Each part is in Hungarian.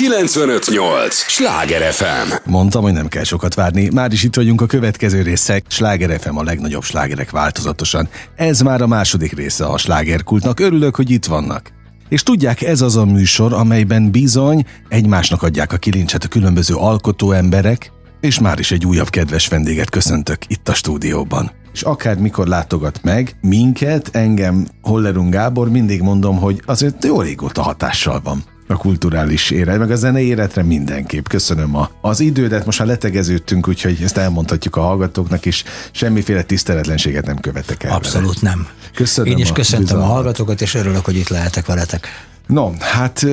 958! Sláger FM! Mondtam, hogy nem kell sokat várni. Már is itt vagyunk a következő részek. Sláger FM a legnagyobb slágerek változatosan. Ez már a második része a slágerkultnak. Örülök, hogy itt vannak. És tudják, ez az a műsor, amelyben bizony egymásnak adják a kilincset a különböző alkotó emberek, és már is egy újabb kedves vendéget köszöntök itt a stúdióban. És akár mikor látogat meg minket, engem Hollerung Gábor, mindig mondom, hogy azért jó régóta hatással van a kulturális élet, meg a zenei életre mindenképp. Köszönöm a, az idődet, most már letegeződtünk, úgyhogy ezt elmondhatjuk a hallgatóknak is. Semmiféle tiszteletlenséget nem követek el. Abszolút vele. nem. Köszönöm Én is köszöntöm bizalmat. a hallgatókat, és örülök, hogy itt lehetek veletek. No, hát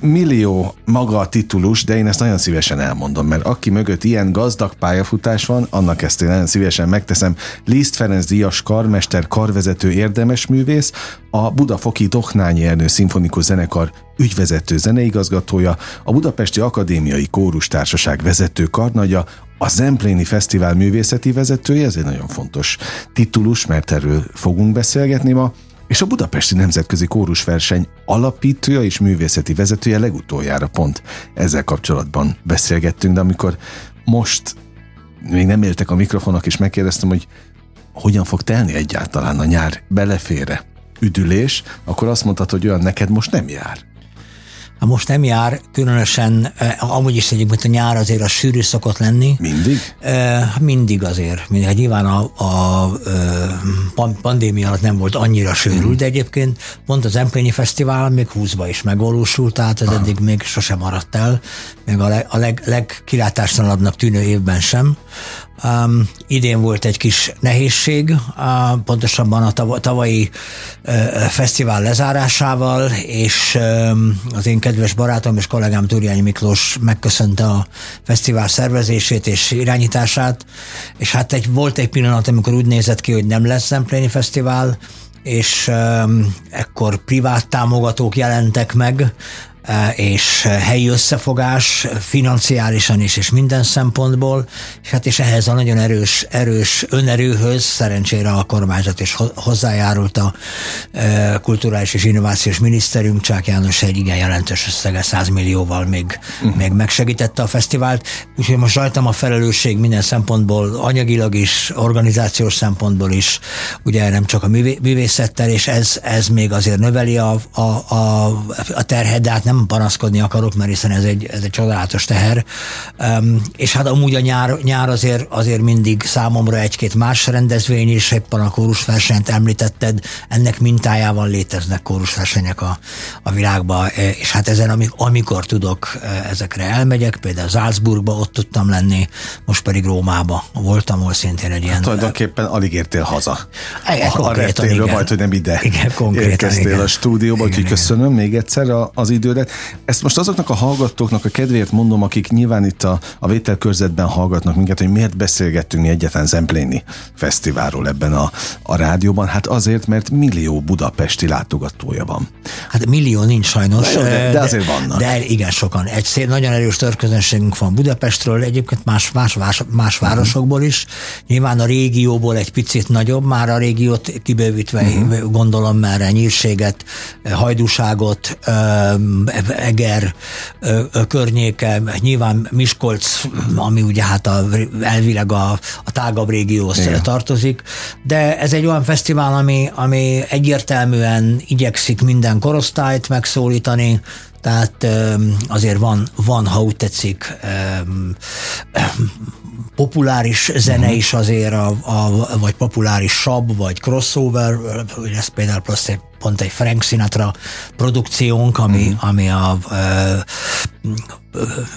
millió maga a titulus, de én ezt nagyon szívesen elmondom, mert aki mögött ilyen gazdag pályafutás van, annak ezt én nagyon szívesen megteszem. Liszt Ferenc Díjas karmester, karvezető érdemes művész, a Budafoki Doknányi Ernő Szimfonikus Zenekar ügyvezető zeneigazgatója, a Budapesti Akadémiai Kórus Társaság vezető karnagya, a Zempléni Fesztivál művészeti vezetője, ez egy nagyon fontos titulus, mert erről fogunk beszélgetni ma, és a Budapesti Nemzetközi Kórusverseny alapítója és művészeti vezetője legutoljára pont ezzel kapcsolatban beszélgettünk, de amikor most még nem éltek a mikrofonok, és megkérdeztem, hogy hogyan fog telni egyáltalán a nyár belefére üdülés, akkor azt mondtad, hogy olyan neked most nem jár. Ha most nem jár, különösen, eh, amúgy is egyébként a nyár azért a sűrű szokott lenni. Mindig? Eh, mindig azért. Mindig. Hát nyilván a, a, a pandémia alatt nem volt annyira sűrű, de egyébként pont az Empléni Fesztivál még 20-ba is megvalósult, tehát ez eddig még sosem maradt el, még a, leg, a leg, legkilátástalanabbnak tűnő évben sem. Um, idén volt egy kis nehézség, uh, pontosabban a tav- tavalyi uh, fesztivál lezárásával, és um, az én kedves barátom és kollégám Turjányi Miklós megköszönte a fesztivál szervezését és irányítását, és hát egy, volt egy pillanat, amikor úgy nézett ki, hogy nem lesz Zempléni Fesztivál, és um, ekkor privát támogatók jelentek meg, és helyi összefogás financiálisan is, és minden szempontból, és hát és ehhez a nagyon erős, erős önerőhöz szerencsére a kormányzat is hozzájárult a kulturális és innovációs miniszterünk, Csák János egy igen jelentős összege 100 millióval még, uh-huh. még megsegítette a fesztivált, úgyhogy most rajtam a felelősség minden szempontból, anyagilag is, organizációs szempontból is, ugye nem csak a művészettel, és ez, ez még azért növeli a, a, a, a terhet, de hát nem nem panaszkodni akarok, mert hiszen ez egy, ez egy csodálatos teher. Um, és hát amúgy a nyár, nyár azért, azért mindig számomra egy-két más rendezvény is, éppen a kórusversenyt említetted, ennek mintájával léteznek kórusversenyek a, a világban, és hát ezen, amikor tudok, ezekre elmegyek, például Salzburgba ott tudtam lenni, most pedig Rómába voltam, ahol szintén egy ilyen... Hát tulajdonképpen alig értél haza. Igen, a, a reptérről, majd, hogy nem ide igen, konkrétan, érkeztél igen. a stúdióba, úgyhogy köszönöm még egyszer az idődet beszélget. Ezt most azoknak a hallgatóknak a kedvéért mondom, akik nyilván itt a, a vételkörzetben hallgatnak minket, hogy miért beszélgettünk mi egyetlen Zempléni fesztiválról ebben a, a rádióban. Hát azért, mert millió budapesti látogatója van. Hát millió nincs sajnos. De, de azért vannak. De igen, sokan. Egy szép, nagyon erős törközönségünk van Budapestről, egyébként más, más, más, más uh-huh. városokból is. Nyilván a régióból egy picit nagyobb, már a régiót kibővítve uh-huh. gondolom merre nyírséget, hajdúságot, Eger környéke, nyilván Miskolc, ami ugye hát a, elvileg a, a tágabb régióhoz Igen. tartozik, de ez egy olyan fesztivál, ami, ami egyértelműen igyekszik minden korosztályt megszólítani, tehát azért van, van ha úgy tetszik, populáris zene uh-huh. is azért, a, a, vagy populáris sab, vagy crossover, ez például pont egy Frank Sinatra produkciónk, ami, uh-huh. ami a, a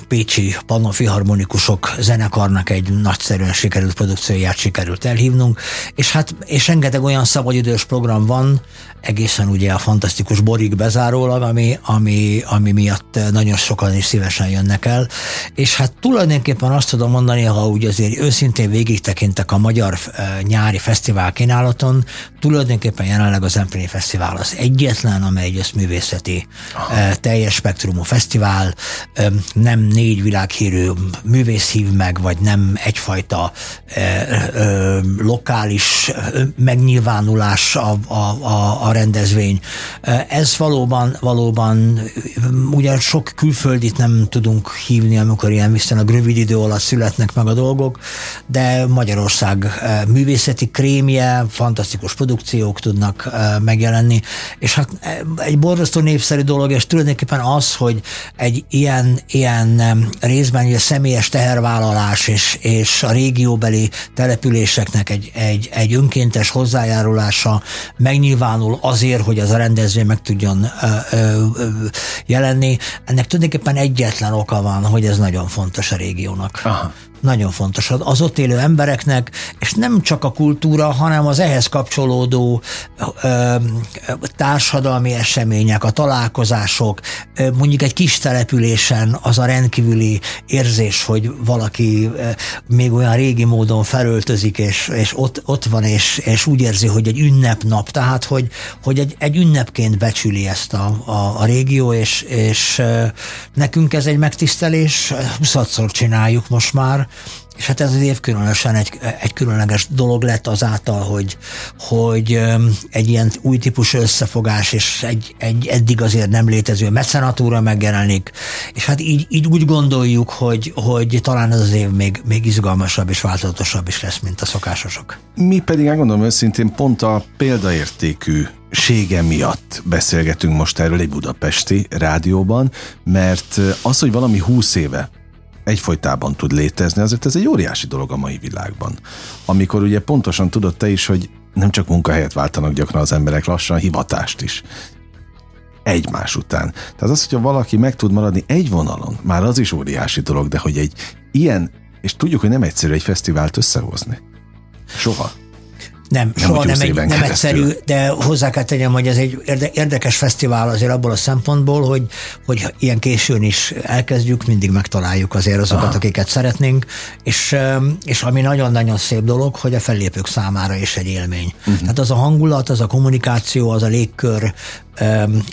Pécsi Pannonfilharmonikusok zenekarnak egy nagyszerűen sikerült produkcióját sikerült elhívnunk, és hát és rengeteg olyan szabadidős program van, egészen ugye a fantasztikus Borig bezárólag, ami, ami, ami miatt nagyon sokan is szívesen jönnek el, és hát tulajdonképpen azt tudom mondani, ha úgy azért őszintén végig tekintek a magyar nyári fesztivál kínálaton, tulajdonképpen jelenleg az Empléni Fesztivál az egyetlen, amely egy összművészeti Aha. teljes spektrumú fesztivál, nem négy világhírű művész hív meg, vagy nem egyfajta ö, ö, lokális megnyilvánulás a, a, a, a rendezvény. Ez valóban, valóban ugye sok külföldit nem tudunk hívni, amikor ilyen viszonylag rövid idő alatt születnek meg a dolgok, de Magyarország művészeti krémje, fantasztikus produkciók tudnak megjelenni, és hát egy borzasztó népszerű dolog, és tulajdonképpen az, hogy egy ilyen, ilyen részben ugye személyes tehervállalás és, és a régióbeli településeknek egy, egy, egy önkéntes hozzájárulása megnyilvánul azért, hogy az a rendezvény meg tudjon ö, ö, jelenni. Ennek tulajdonképpen egyetlen oka van, hogy ez nagyon fontos a régiónak. Aha nagyon fontos az ott élő embereknek, és nem csak a kultúra, hanem az ehhez kapcsolódó ö, társadalmi események, a találkozások, ö, mondjuk egy kis településen az a rendkívüli érzés, hogy valaki még olyan régi módon felöltözik, és, és ott, ott van, és, és úgy érzi, hogy egy ünnepnap, tehát hogy, hogy egy, egy ünnepként becsüli ezt a, a, a régió, és, és nekünk ez egy megtisztelés, 20 csináljuk most már, és hát ez az év különösen egy, egy különleges dolog lett azáltal, hogy, hogy egy ilyen új típusú összefogás, és egy, egy eddig azért nem létező mecenatúra megjelenik, és hát így, így úgy gondoljuk, hogy, hogy talán ez az év még, még izgalmasabb és változatosabb is lesz, mint a szokásosok. Mi pedig elgondolom őszintén pont a példaértékű sége miatt beszélgetünk most erről egy budapesti rádióban, mert az, hogy valami húsz éve egyfolytában tud létezni, azért ez egy óriási dolog a mai világban. Amikor ugye pontosan tudod te is, hogy nem csak munkahelyet váltanak gyakran az emberek, lassan hivatást is egymás után. Tehát az, hogyha valaki meg tud maradni egy vonalon, már az is óriási dolog, de hogy egy ilyen, és tudjuk, hogy nem egyszerű egy fesztivált összehozni. Soha. Nem, nem soha nem, egy, nem egyszerű, de hozzá kell tegyem, hogy ez egy érdekes fesztivál azért abból a szempontból, hogy, hogy ilyen későn is elkezdjük, mindig megtaláljuk azért azokat, Aha. akiket szeretnénk, és, és ami nagyon-nagyon szép dolog, hogy a fellépők számára is egy élmény. Uh-huh. Tehát az a hangulat, az a kommunikáció, az a légkör,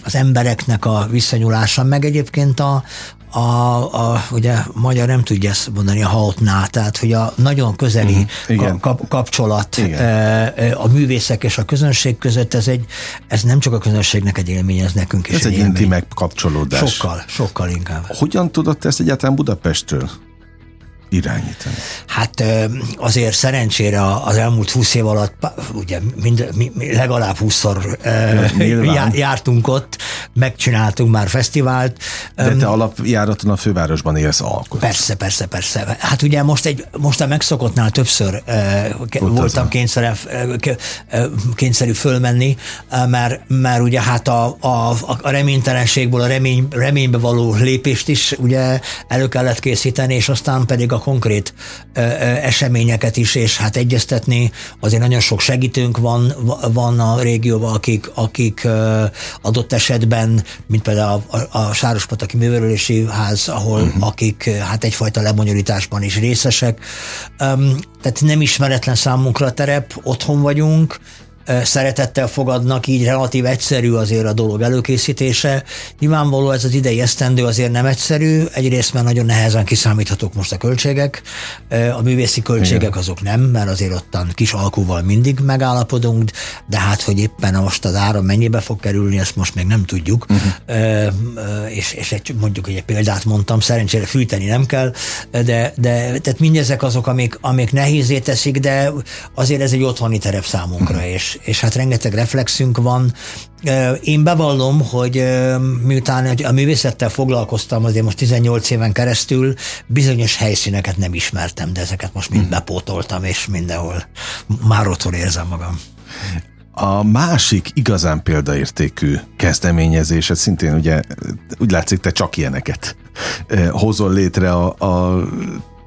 az embereknek a visszanyulása, meg egyébként a, a, a, ugye magyar nem tudja ezt mondani a hautnál, tehát hogy a nagyon közeli uh-huh. Igen. Kap, kapcsolat Igen. E, e, a művészek és a közönség között, ez, egy, ez nem csak a közönségnek egy élmény, ez nekünk is ez egy, egy intim megkapcsolódás. Sokkal, sokkal inkább. Hogyan tudott ezt egyáltalán Budapestről irányítani? Hát azért szerencsére az elmúlt húsz év alatt ugye mind, legalább húszszor jártunk ott, megcsináltunk már fesztivált. De te alapjáraton a fővárosban élsz alkot. Persze, persze, persze. Hát ugye most, egy, most a megszokottnál többször uh, voltam kényszerű, kényszerű fölmenni, mert, mert ugye hát a, a, a reménytelenségből a remény, reménybe való lépést is ugye elő kellett készíteni, és aztán pedig a konkrét eseményeket is, és hát egyeztetni. Azért nagyon sok segítőnk van, van a régióban, akik, akik adott esetben, mint például a, a, Sárospataki Művelőlési Ház, ahol uh-huh. akik hát egyfajta lebonyolításban is részesek. Tehát nem ismeretlen számunkra a terep, otthon vagyunk, szeretettel fogadnak, így relatív egyszerű azért a dolog előkészítése. Nyilvánvaló ez az idei esztendő azért nem egyszerű, egyrészt mert nagyon nehezen kiszámíthatók most a költségek, a művészi költségek Igen. azok nem, mert azért ottan kis alkuval mindig megállapodunk, de hát, hogy éppen most az ára mennyibe fog kerülni, ezt most még nem tudjuk, uh-huh. és, és egy, mondjuk egy példát mondtam, szerencsére fűteni nem kell, de, de tehát mindezek azok, amik, amik nehézé teszik, de azért ez egy otthoni terep számunkra, uh-huh. és és, hát rengeteg reflexünk van. Én bevallom, hogy miután a művészettel foglalkoztam azért most 18 éven keresztül, bizonyos helyszíneket nem ismertem, de ezeket most mind mhm. bepótoltam, és mindenhol már otthon érzem magam. A másik igazán példaértékű kezdeményezés, szintén ugye úgy látszik, te csak ilyeneket hozol létre a, a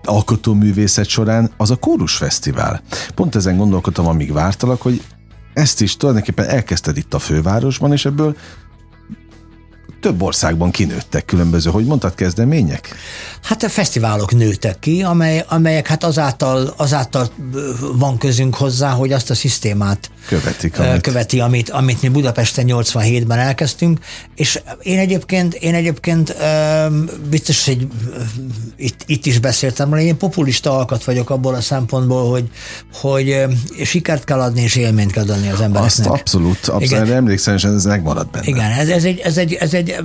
alkotóművészet során, az a Kórus Fesztivál. Pont ezen gondolkodtam, amíg vártalak, hogy ezt is tulajdonképpen elkezdted itt a fővárosban, és ebből több országban kinőttek különböző, hogy mondtad, kezdemények? Hát a fesztiválok nőttek ki, amely, amelyek hát azáltal, azáltal van közünk hozzá, hogy azt a szisztémát Követik, amit... követi, amit, amit mi Budapesten 87-ben elkezdtünk, és én egyébként, én egyébként biztos, hogy itt, itt is beszéltem, hogy én populista alkat vagyok abból a szempontból, hogy, hogy sikert kell adni, és élményt kell adni az embereknek. Azt abszolút, abszolút Igen. emlékszem, és ez megmaradt benne. Igen, ez, ez, egy, ez, egy, ez egy,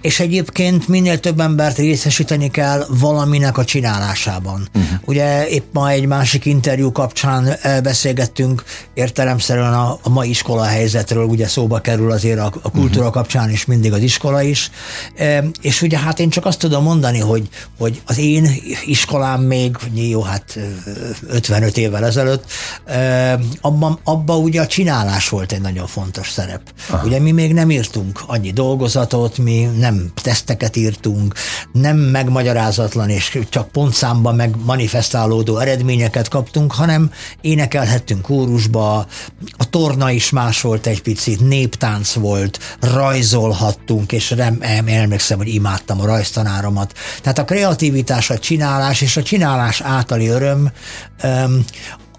és egyébként minél több embert részesíteni kell valaminek a csinálásában. Uh-huh. Ugye épp ma egy másik interjú kapcsán beszélgettünk értelemszerűen a, a mai iskola helyzetről, ugye szóba kerül azért a, a kultúra uh-huh. kapcsán is mindig az iskola is, és ugye hát én csak azt tudom mondani, hogy, hogy az én iskolám még, jó, hát 55 évvel ezelőtt, abban, abban ugye a csinálás volt egy nagyon fontos szerep. Aha. Ugye mi még nem írtunk annyi dolgozatot, mi nem teszteket írtunk, nem megmagyarázatlan és csak pontszámban meg manifestálódó eredményeket kaptunk, hanem énekelhettünk kórusba, a torna is más volt egy picit, néptánc volt, rajzolhattunk, és rem, emlékszem, hogy imádtam a rajztanáromat. Tehát a kreativitás, a csinálás és a csinálás általi öröm,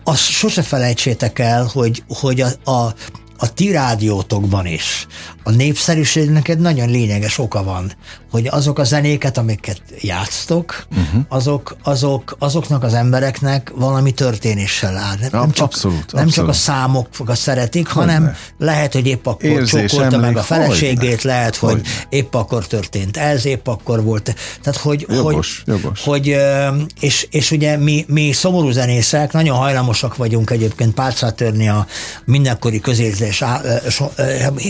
azt sose felejtsétek el, hogy, hogy a, a, a ti rádiótokban is a népszerűségnek egy nagyon lényeges oka van, hogy azok a zenéket, amiket játsztok, uh-huh. azok, azok, azoknak az embereknek valami történéssel áll. Nem, nem, csak, abszolút, nem abszolút. csak a számok a szeretik, hogy hanem ne. lehet, hogy épp akkor Érzés, csókolta meg a feleségét, hogy lehet, hogy, hogy épp akkor történt ez, épp akkor volt. Tehát, hogy, jogos, hogy, jogos. hogy és, és ugye mi, mi szomorú zenészek nagyon hajlamosak vagyunk egyébként pálcát törni a mindenkori közérzés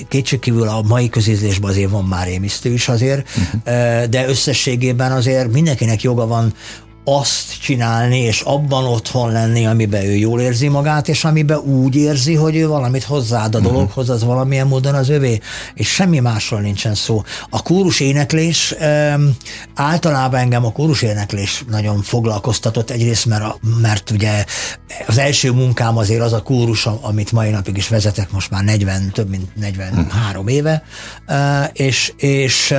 kétségkívül a mai közízlésben azért van már rémisztő is azért, uh-huh. de összességében azért mindenkinek joga van azt csinálni, és abban otthon lenni, amiben ő jól érzi magát, és amiben úgy érzi, hogy ő valamit hozzáad a mhm. dologhoz, az valamilyen módon az övé, és semmi másról nincsen szó. A kórus éneklés, általában engem a kórus éneklés nagyon foglalkoztatott, egyrészt mert, a, mert ugye az első munkám azért az a kórus, amit mai napig is vezetek, most már 40, több mint 43 mhm. éve, és, és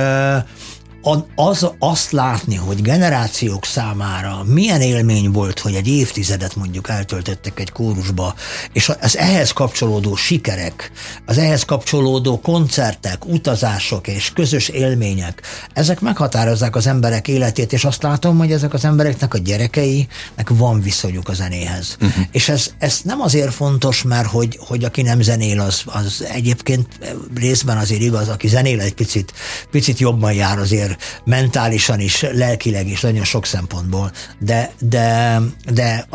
az, azt látni, hogy generációk számára milyen élmény volt, hogy egy évtizedet mondjuk eltöltöttek egy kórusba, és az ehhez kapcsolódó sikerek, az ehhez kapcsolódó koncertek, utazások és közös élmények, ezek meghatározzák az emberek életét, és azt látom, hogy ezek az embereknek a gyerekeinek van viszonyuk a zenéhez. Uh-huh. És ez, ez nem azért fontos, mert hogy, hogy aki nem zenél, az, az egyébként részben azért igaz, aki zenél egy picit, picit jobban jár azért mentálisan is, lelkileg is, nagyon sok szempontból, de, de, de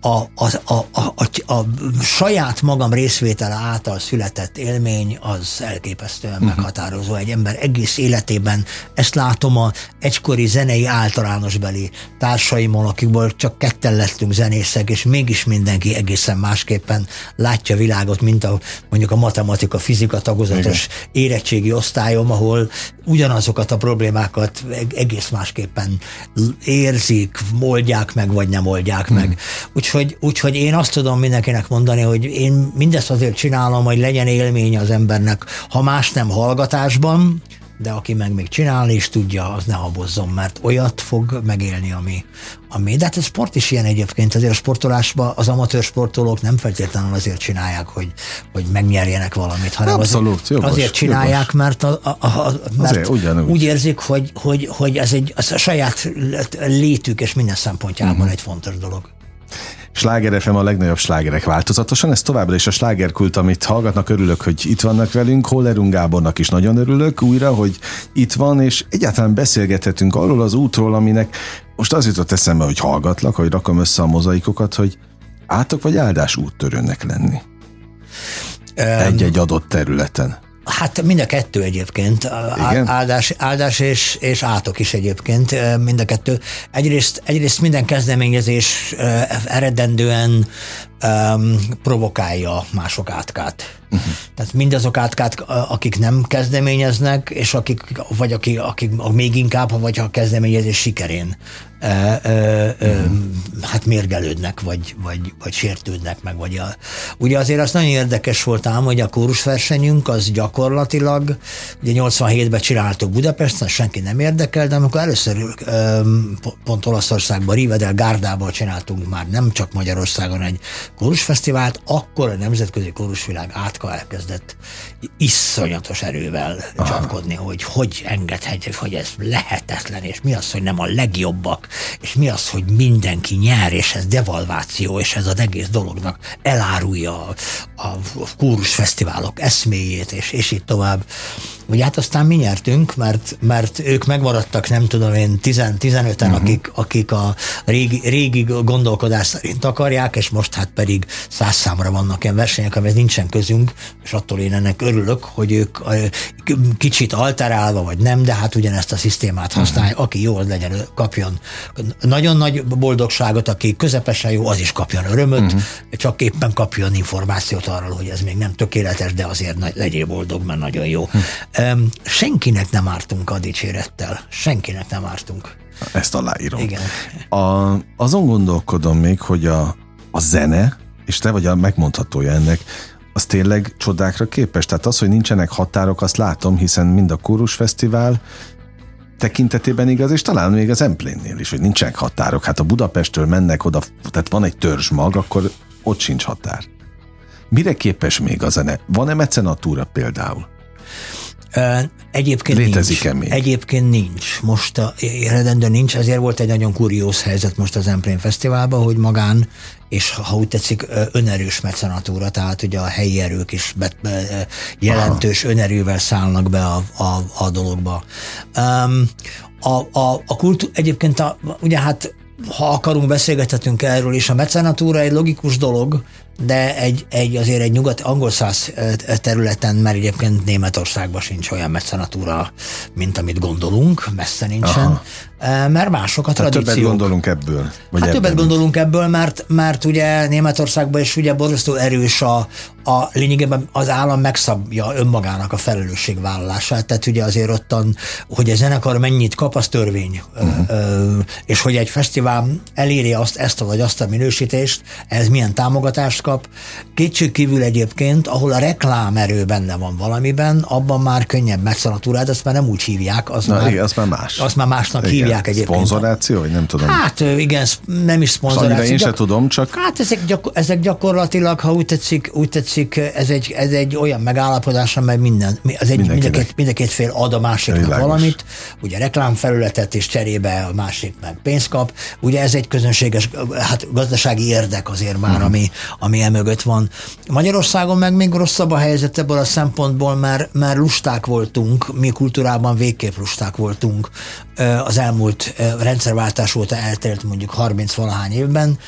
a, a, a, a, a, a saját magam részvétele által született élmény az elképesztően uh-huh. meghatározó egy ember egész életében. Ezt látom a egykori zenei általánosbeli társaimon, akikból csak ketten lettünk zenészek, és mégis mindenki egészen másképpen látja a világot, mint a mondjuk a matematika, fizika tagozatos Igen. érettségi osztályom, ahol ugyanazokat a problémákat egész másképpen érzik, moldják meg, vagy nem oldják uh-huh. meg. Úgy Úgyhogy, úgyhogy én azt tudom mindenkinek mondani, hogy én mindezt azért csinálom, hogy legyen élmény az embernek, ha más nem hallgatásban, de aki meg még csinálni is tudja, az ne habozzon, mert olyat fog megélni, ami, ami. De hát a sport is ilyen egyébként, azért a sportolásban az amatőr sportolók nem feltétlenül azért csinálják, hogy, hogy megnyerjenek valamit, hanem Abszolút, azért, jogos, azért csinálják, jogos. mert, a, a, a, mert azért, úgy érzik, hogy, hogy, hogy ez egy ez a saját létük és minden szempontjában uh-huh. egy fontos dolog. Sláger FM a legnagyobb slágerek változatosan. Ez továbbra is a slágerkult, amit hallgatnak. Örülök, hogy itt vannak velünk. Hollerung Gábornak is nagyon örülök újra, hogy itt van, és egyáltalán beszélgethetünk arról az útról, aminek most az jutott eszembe, hogy hallgatlak, hogy rakom össze a mozaikokat, hogy átok vagy áldás úttörőnek lenni. Egy-egy adott területen. Hát mind a kettő egyébként, Igen? áldás, áldás és, és átok is egyébként, mind a kettő. Egyrészt, egyrészt minden kezdeményezés eredendően um, provokálja mások átkát. Uh-huh. Tehát mindazok átkát, akik nem kezdeményeznek, és akik, vagy akik, akik még inkább, vagy a kezdeményezés sikerén ö, ö, ö, hát mérgelődnek, vagy, vagy, vagy sértődnek meg. Vagy a, ugye azért az nagyon érdekes volt ám, hogy a kórusversenyünk az gyakorlatilag, ugye 87-ben csináltuk Budapesten, senki nem érdekel, de amikor először ö, pont Olaszországban, Rivedel Gárdában csináltunk már nem csak Magyarországon egy kórusfesztivált, akkor a nemzetközi kórusvilág átka elkezdett iszonyatos erővel Aha. csapkodni, hogy hogy engedhetjük, hogy ez lehetetlen, és mi az, hogy nem a legjobbak, és mi az, hogy mindenki nyer, és ez devalváció, és ez az egész dolognak elárulja a, a kórusfesztiválok eszméjét, és, és így tovább. Ugye hát aztán mi nyertünk, mert, mert ők megmaradtak, nem tudom én, 10-15-en, uh-huh. akik, akik a régi, régi gondolkodás szerint akarják, és most hát pedig száz számra vannak ilyen versenyek, amihez nincsen közünk, és attól én ennek örülök, hogy ők kicsit alterálva, vagy nem, de hát ugyanezt a szisztémát használják, uh-huh. aki jó, az legyen, kapjon nagyon nagy boldogságot, aki közepesen jó, az is kapjon örömöt, uh-huh. csak éppen kapjon információt arról, hogy ez még nem tökéletes, de azért legyél boldog, mert nagyon jó. Uh-huh senkinek nem ártunk a dicsérettel. Senkinek nem ártunk. Ezt aláírom. Igen. A, azon gondolkodom még, hogy a, a zene, és te vagy a megmondhatója ennek, az tényleg csodákra képes. Tehát az, hogy nincsenek határok, azt látom, hiszen mind a Kórus Fesztivál tekintetében igaz, és talán még az Emplénnél is, hogy nincsenek határok. Hát a Budapestről mennek oda, tehát van egy törzsmag, akkor ott sincs határ. Mire képes még a zene? Van-e mecenatúra például? Egyébként Létezik-e nincs. Még? Egyébként nincs. Most a eredendően nincs, ezért volt egy nagyon kurióz helyzet most az Emplén Fesztiválban, hogy magán, és ha úgy tetszik, önerős mecenatúra, tehát ugye a helyi erők is be, be, jelentős Aha. önerővel szállnak be a, a, a dologba. Um, a, a, a kultú, egyébként a, ugye hát ha akarunk, beszélgethetünk erről is. A mecenatúra egy logikus dolog, de egy, egy azért egy nyugat angol száz területen, mert egyébként Németországban sincs olyan mecenatúra, mint amit gondolunk, messze nincsen, Aha. Mert mások a tradíciók. többet gondolunk ebből? Vagy hát többet gondolunk ebből, mert, mert ugye Németországban is ugye borzasztó erős a, a lényegében az állam megszabja önmagának a felelősségvállalását, tehát ugye azért ottan, hogy a zenekar mennyit kap, az törvény, uh-huh. és hogy egy fesztivál eléri azt, ezt vagy azt a minősítést, ez milyen támogatást kap. Kétség kívül egyébként, ahol a reklámerő benne van valamiben, abban már könnyebb megszanatúrád, azt már nem úgy hívják. Az Na, már, igen, azt már más. Azt már másnak igen. hívják egyébként. Szponzoráció, vagy nem tudom. Hát igen, nem is szponzoráció. én sem tudom, csak... Hát ezek, gyakor- ezek gyakorlatilag, ha úgy tetszik, úgy tetszik, ez egy, ez egy olyan megállapodás, amely minden, az egy, mind, a két, mind a két fél ad a másiknak Világos. valamit, ugye reklámfelületet és cserébe a másik meg pénzt kap. Ugye ez egy közönséges, hát gazdasági érdek azért már, ami, ami ami emögött van. Magyarországon meg még rosszabb a helyzet ebből a szempontból, mert, mert lusták voltunk, mi kultúrában végképp lusták voltunk az elmúlt rendszerváltás óta eltelt mondjuk 30 valahány évben,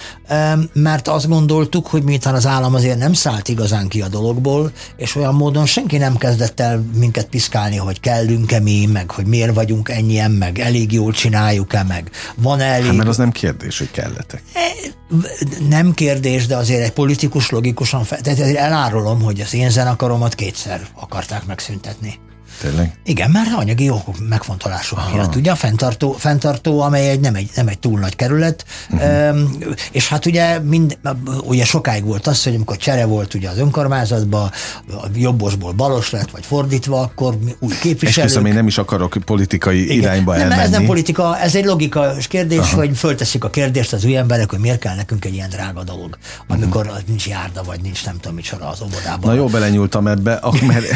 mert azt gondoltuk, hogy miután az állam azért nem szállt igazán ki a dologból, és olyan módon senki nem kezdett el minket piszkálni, hogy kellünk-e mi, meg hogy miért vagyunk ennyien, meg elég jól csináljuk-e, meg van-e elég... Hát mert az nem kérdés, hogy kelletek. E, nem kérdés, de azért egy politikus logikusan, fel, tehát elárulom, hogy az én zenekaromat kétszer akarták megszüntetni. Tényleg? Igen, mert anyagi jó megfontolások Aha. miatt. Ugye a fenntartó, fenntartó amely egy, nem, egy, nem egy túl nagy kerület, uh-huh. és hát ugye, mind, ugye sokáig volt az, hogy amikor csere volt ugye az önkormányzatban, a jobbosból balos lett, vagy fordítva, akkor új képviselők. Esküszöm, én nem is akarok politikai Igen. irányba nem, elmenni. Ez nem politika, ez egy logikai kérdés, Aha. hogy fölteszik a kérdést az új emberek, hogy miért kell nekünk egy ilyen drága dolog, amikor uh-huh. nincs járda, vagy nincs nem tudom micsoda az óvodában. Na jó, belenyúltam ebbe, mert,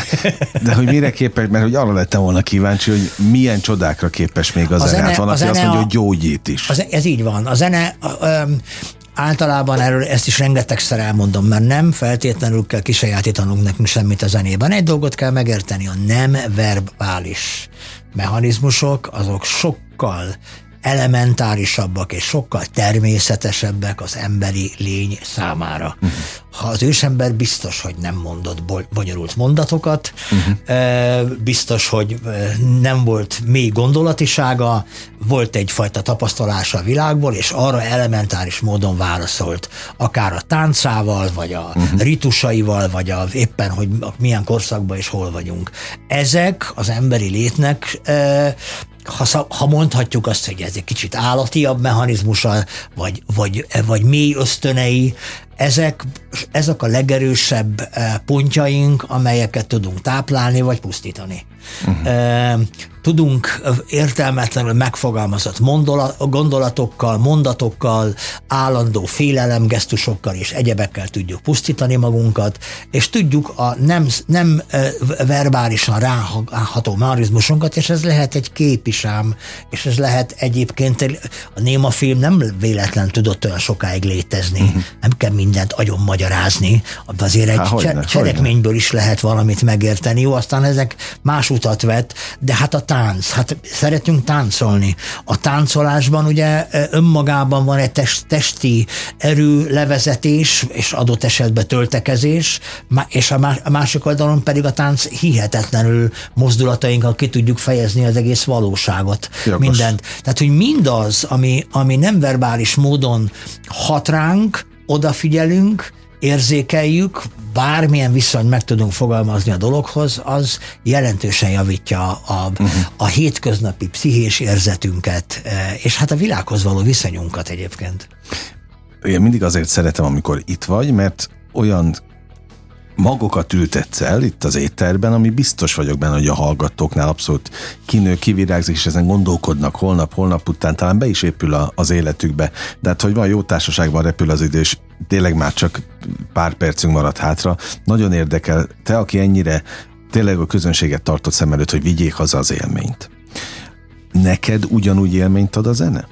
de hogy mire képes, mert hogy arra lettem volna kíváncsi, hogy milyen csodákra képes még az a zene. Hát van, aki azt mondja, hogy gyógyít is. Az, ez így van. A zene um, általában erről ezt is rengetegszer elmondom, mert nem feltétlenül kell kisajátítanunk nekünk semmit a zenében. Egy dolgot kell megérteni, a nem verbális mechanizmusok, azok sokkal elementárisabbak és sokkal természetesebbek az emberi lény számára. Uh-huh. Ha az ősember biztos, hogy nem mondott bonyolult mondatokat, uh-huh. biztos, hogy nem volt mély gondolatisága, volt egyfajta tapasztalása a világból, és arra elementáris módon válaszolt, akár a táncával, vagy a uh-huh. ritusaival, vagy a, éppen, hogy milyen korszakban és hol vagyunk. Ezek az emberi létnek ha, ha mondhatjuk azt, hogy ez egy kicsit állatiabb mechanizmusa, vagy, vagy, vagy mély ösztönei, ezek, ezek a legerősebb eh, pontjaink, amelyeket tudunk táplálni vagy pusztítani. Uh-huh tudunk értelmetlenül megfogalmazott gondolatokkal, mondatokkal, állandó félelemgesztusokkal és egyebekkel tudjuk pusztítani magunkat, és tudjuk a nem, nem verbálisan ráható marizmusunkat, és ez lehet egy kép is ám, és ez lehet egyébként a néma film nem véletlen tudott olyan sokáig létezni, uh-huh. nem kell mindent agyon magyarázni, azért egy Há, hogyne, cselekményből is lehet valamit megérteni, jó, aztán ezek más utat vett, de hát a tánc. Hát szeretünk táncolni. A táncolásban ugye önmagában van egy test, testi erő, levezetés, és adott esetben töltekezés, és a másik oldalon pedig a tánc hihetetlenül mozdulatainkkal ki tudjuk fejezni az egész valóságot. Jogos. Mindent. Tehát, hogy mindaz, ami, ami nem verbális módon hat ránk, odafigyelünk, érzékeljük, bármilyen viszony meg tudunk fogalmazni a dologhoz, az jelentősen javítja a, uh-huh. a hétköznapi pszichés érzetünket, e, és hát a világhoz való viszonyunkat egyébként. Én mindig azért szeretem, amikor itt vagy, mert olyan magokat ültetsz el itt az étterben, ami biztos vagyok benne, hogy a hallgatóknál abszolút kinő, kivirágzik, és ezen gondolkodnak holnap, holnap után, talán be is épül a, az életükbe. De hát, hogy van jó társaságban repül az idő, és tényleg már csak pár percünk maradt hátra. Nagyon érdekel, te, aki ennyire tényleg a közönséget tartott szem előtt, hogy vigyék haza az élményt. Neked ugyanúgy élményt ad a zene?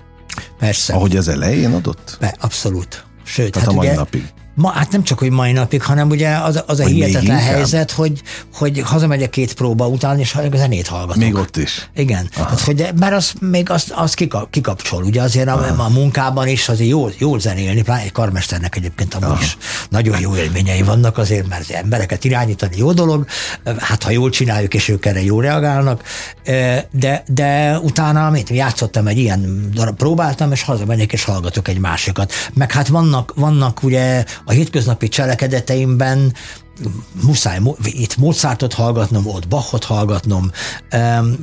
Persze. Ahogy az elején adott? Be, abszolút. Sőt, Tehát hát a mai ugye, napig. Ma, hát nem csak, hogy mai napig, hanem ugye az, az a hihetetlen helyzet, hogy, hogy hazamegyek két próba után, és a zenét hallgatok. Még ott is. Igen. Hát, hogy, mert az, még azt, az kikapcsol. Ugye azért a, a, munkában is azért jól, jól zenélni, pláne egy karmesternek egyébként amúgy is nagyon jó élményei vannak azért, mert az embereket irányítani jó dolog, hát ha jól csináljuk, és ők erre jól reagálnak, de, de utána mit, játszottam egy ilyen darab, próbáltam, és hazamegyek, és hallgatok egy másikat. Meg hát vannak, vannak ugye a hétköznapi cselekedeteimben muszáj itt Mozartot hallgatnom, ott Bachot hallgatnom,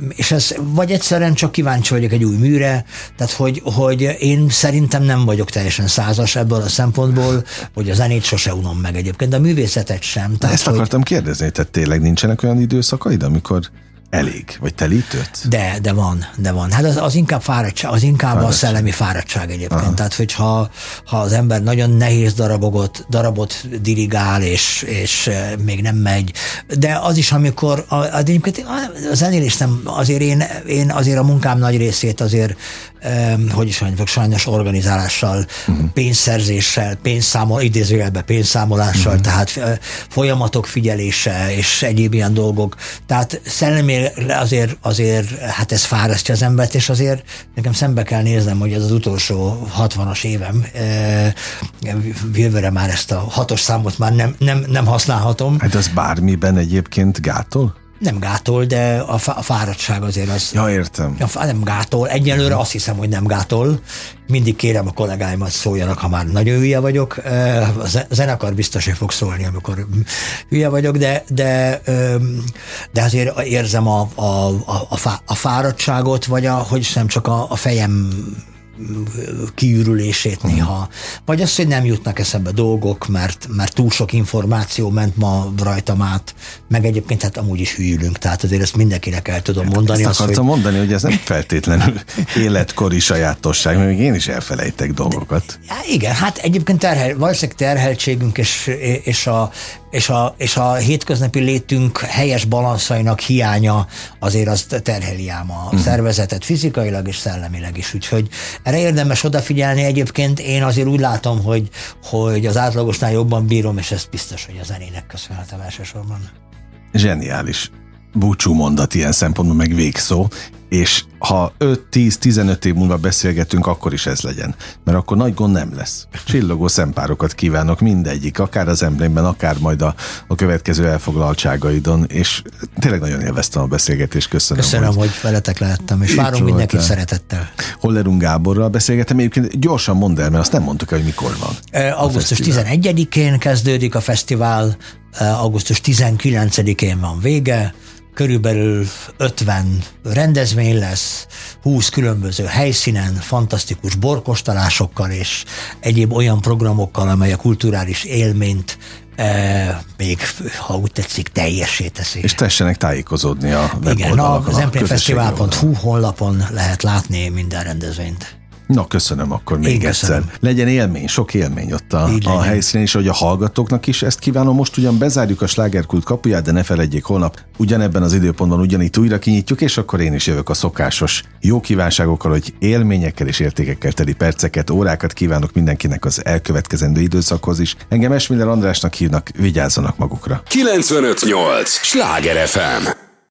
és ez vagy egyszerűen csak kíváncsi vagyok egy új műre, tehát hogy, hogy én szerintem nem vagyok teljesen százas ebből a szempontból, hogy a zenét sose unom meg egyébként, de a művészetet sem. Tehát, ezt akartam hogy... kérdezni, tehát tényleg nincsenek olyan időszakaid, amikor elég, vagy telítőt? De, de van, de van. Hát az, az inkább fáradtság, az inkább fáradtság. a szellemi fáradtság egyébként. Aha. Tehát, hogyha ha az ember nagyon nehéz darabot, darabot dirigál, és, és eh, még nem megy, de az is, amikor, a, a, egyébként a zenélés nem, azért én, én azért a munkám nagy részét azért hogy is mondjuk, sajnos organizálással, uh-huh. pénzszerzéssel, pénzszámol, idézőjelben pénzszámolással, uh-huh. tehát folyamatok figyelése és egyéb ilyen dolgok. Tehát szellemi azért, azért hát ez fárasztja az embert, és azért nekem szembe kell néznem, hogy ez az utolsó 60-as évem, jövőre már ezt a hatos számot már nem, nem, nem használhatom. Hát az bármiben egyébként gátol? Nem gátol, de a, fáradtság azért az... Ja, értem. A, nem gátol. Egyelőre azt hiszem, hogy nem gátol. Mindig kérem a kollégáimat szóljanak, ha már nagyon hülye vagyok. A zenekar biztos, hogy fog szólni, amikor hülye vagyok, de, de, de azért érzem a, a, a, a fáradtságot, vagy a, hogy sem csak a, a fejem kiürülését néha, vagy azt, hogy nem jutnak eszembe dolgok, mert, mert túl sok információ ment ma rajtam át, meg egyébként hát amúgy is hűlünk, tehát azért ezt mindenkinek el tudom mondani. Ezt akartam hogy... mondani, hogy ez nem feltétlenül életkori sajátosság, mert még én is elfelejtek dolgokat. De, igen, hát egyébként terhel, valószínűleg terheltségünk és, és a és a, és a hétköznapi létünk helyes balanszainak hiánya azért az terheli ám a uh-huh. szervezetet fizikailag és szellemileg is. Úgyhogy erre érdemes odafigyelni. Egyébként én azért úgy látom, hogy, hogy az átlagosnál jobban bírom, és ez biztos, hogy a zenének köszönhetem elsősorban. Zseniális. Búcsú mondat ilyen szempontból, meg végszó, és ha 5-10-15 év múlva beszélgetünk, akkor is ez legyen. Mert akkor nagy gond nem lesz. Csillogó szempárokat kívánok mindegyik, akár az emblémben, akár majd a, a következő elfoglaltságaidon, és tényleg nagyon élveztem a beszélgetést, köszönöm. Köszönöm, hogy, hogy veletek lehettem, és várom mindenkit szeretettel. Hollerung Gáborral beszélgetem, egyébként gyorsan mondd el, mert azt nem mondtuk el, hogy mikor van. E, augusztus 11-én kezdődik a fesztivál, augusztus 19-én van vége, körülbelül 50 rendezvény lesz, 20 különböző helyszínen, fantasztikus borkostalásokkal és egyéb olyan programokkal, amely a kulturális élményt e, még, ha úgy tetszik, teljessé teszi. És tessenek tájékozódni a Igen, az mprfesztivál.hu honlapon lehet látni minden rendezvényt. Na, köszönöm akkor még Én egyszer. Köszönöm. Legyen élmény, sok élmény ott a, a helyszínen, és hogy a hallgatóknak is ezt kívánom. Most ugyan bezárjuk a slágerkult kapuját, de ne felejtjék, holnap ugyanebben az időpontban ugyanitt újra kinyitjuk, és akkor én is jövök a szokásos jó kívánságokkal, hogy élményekkel és értékekkel teli perceket, órákat kívánok mindenkinek az elkövetkezendő időszakhoz is. Engem Esmiller Andrásnak hívnak, vigyázzanak magukra. 958! Sláger FM!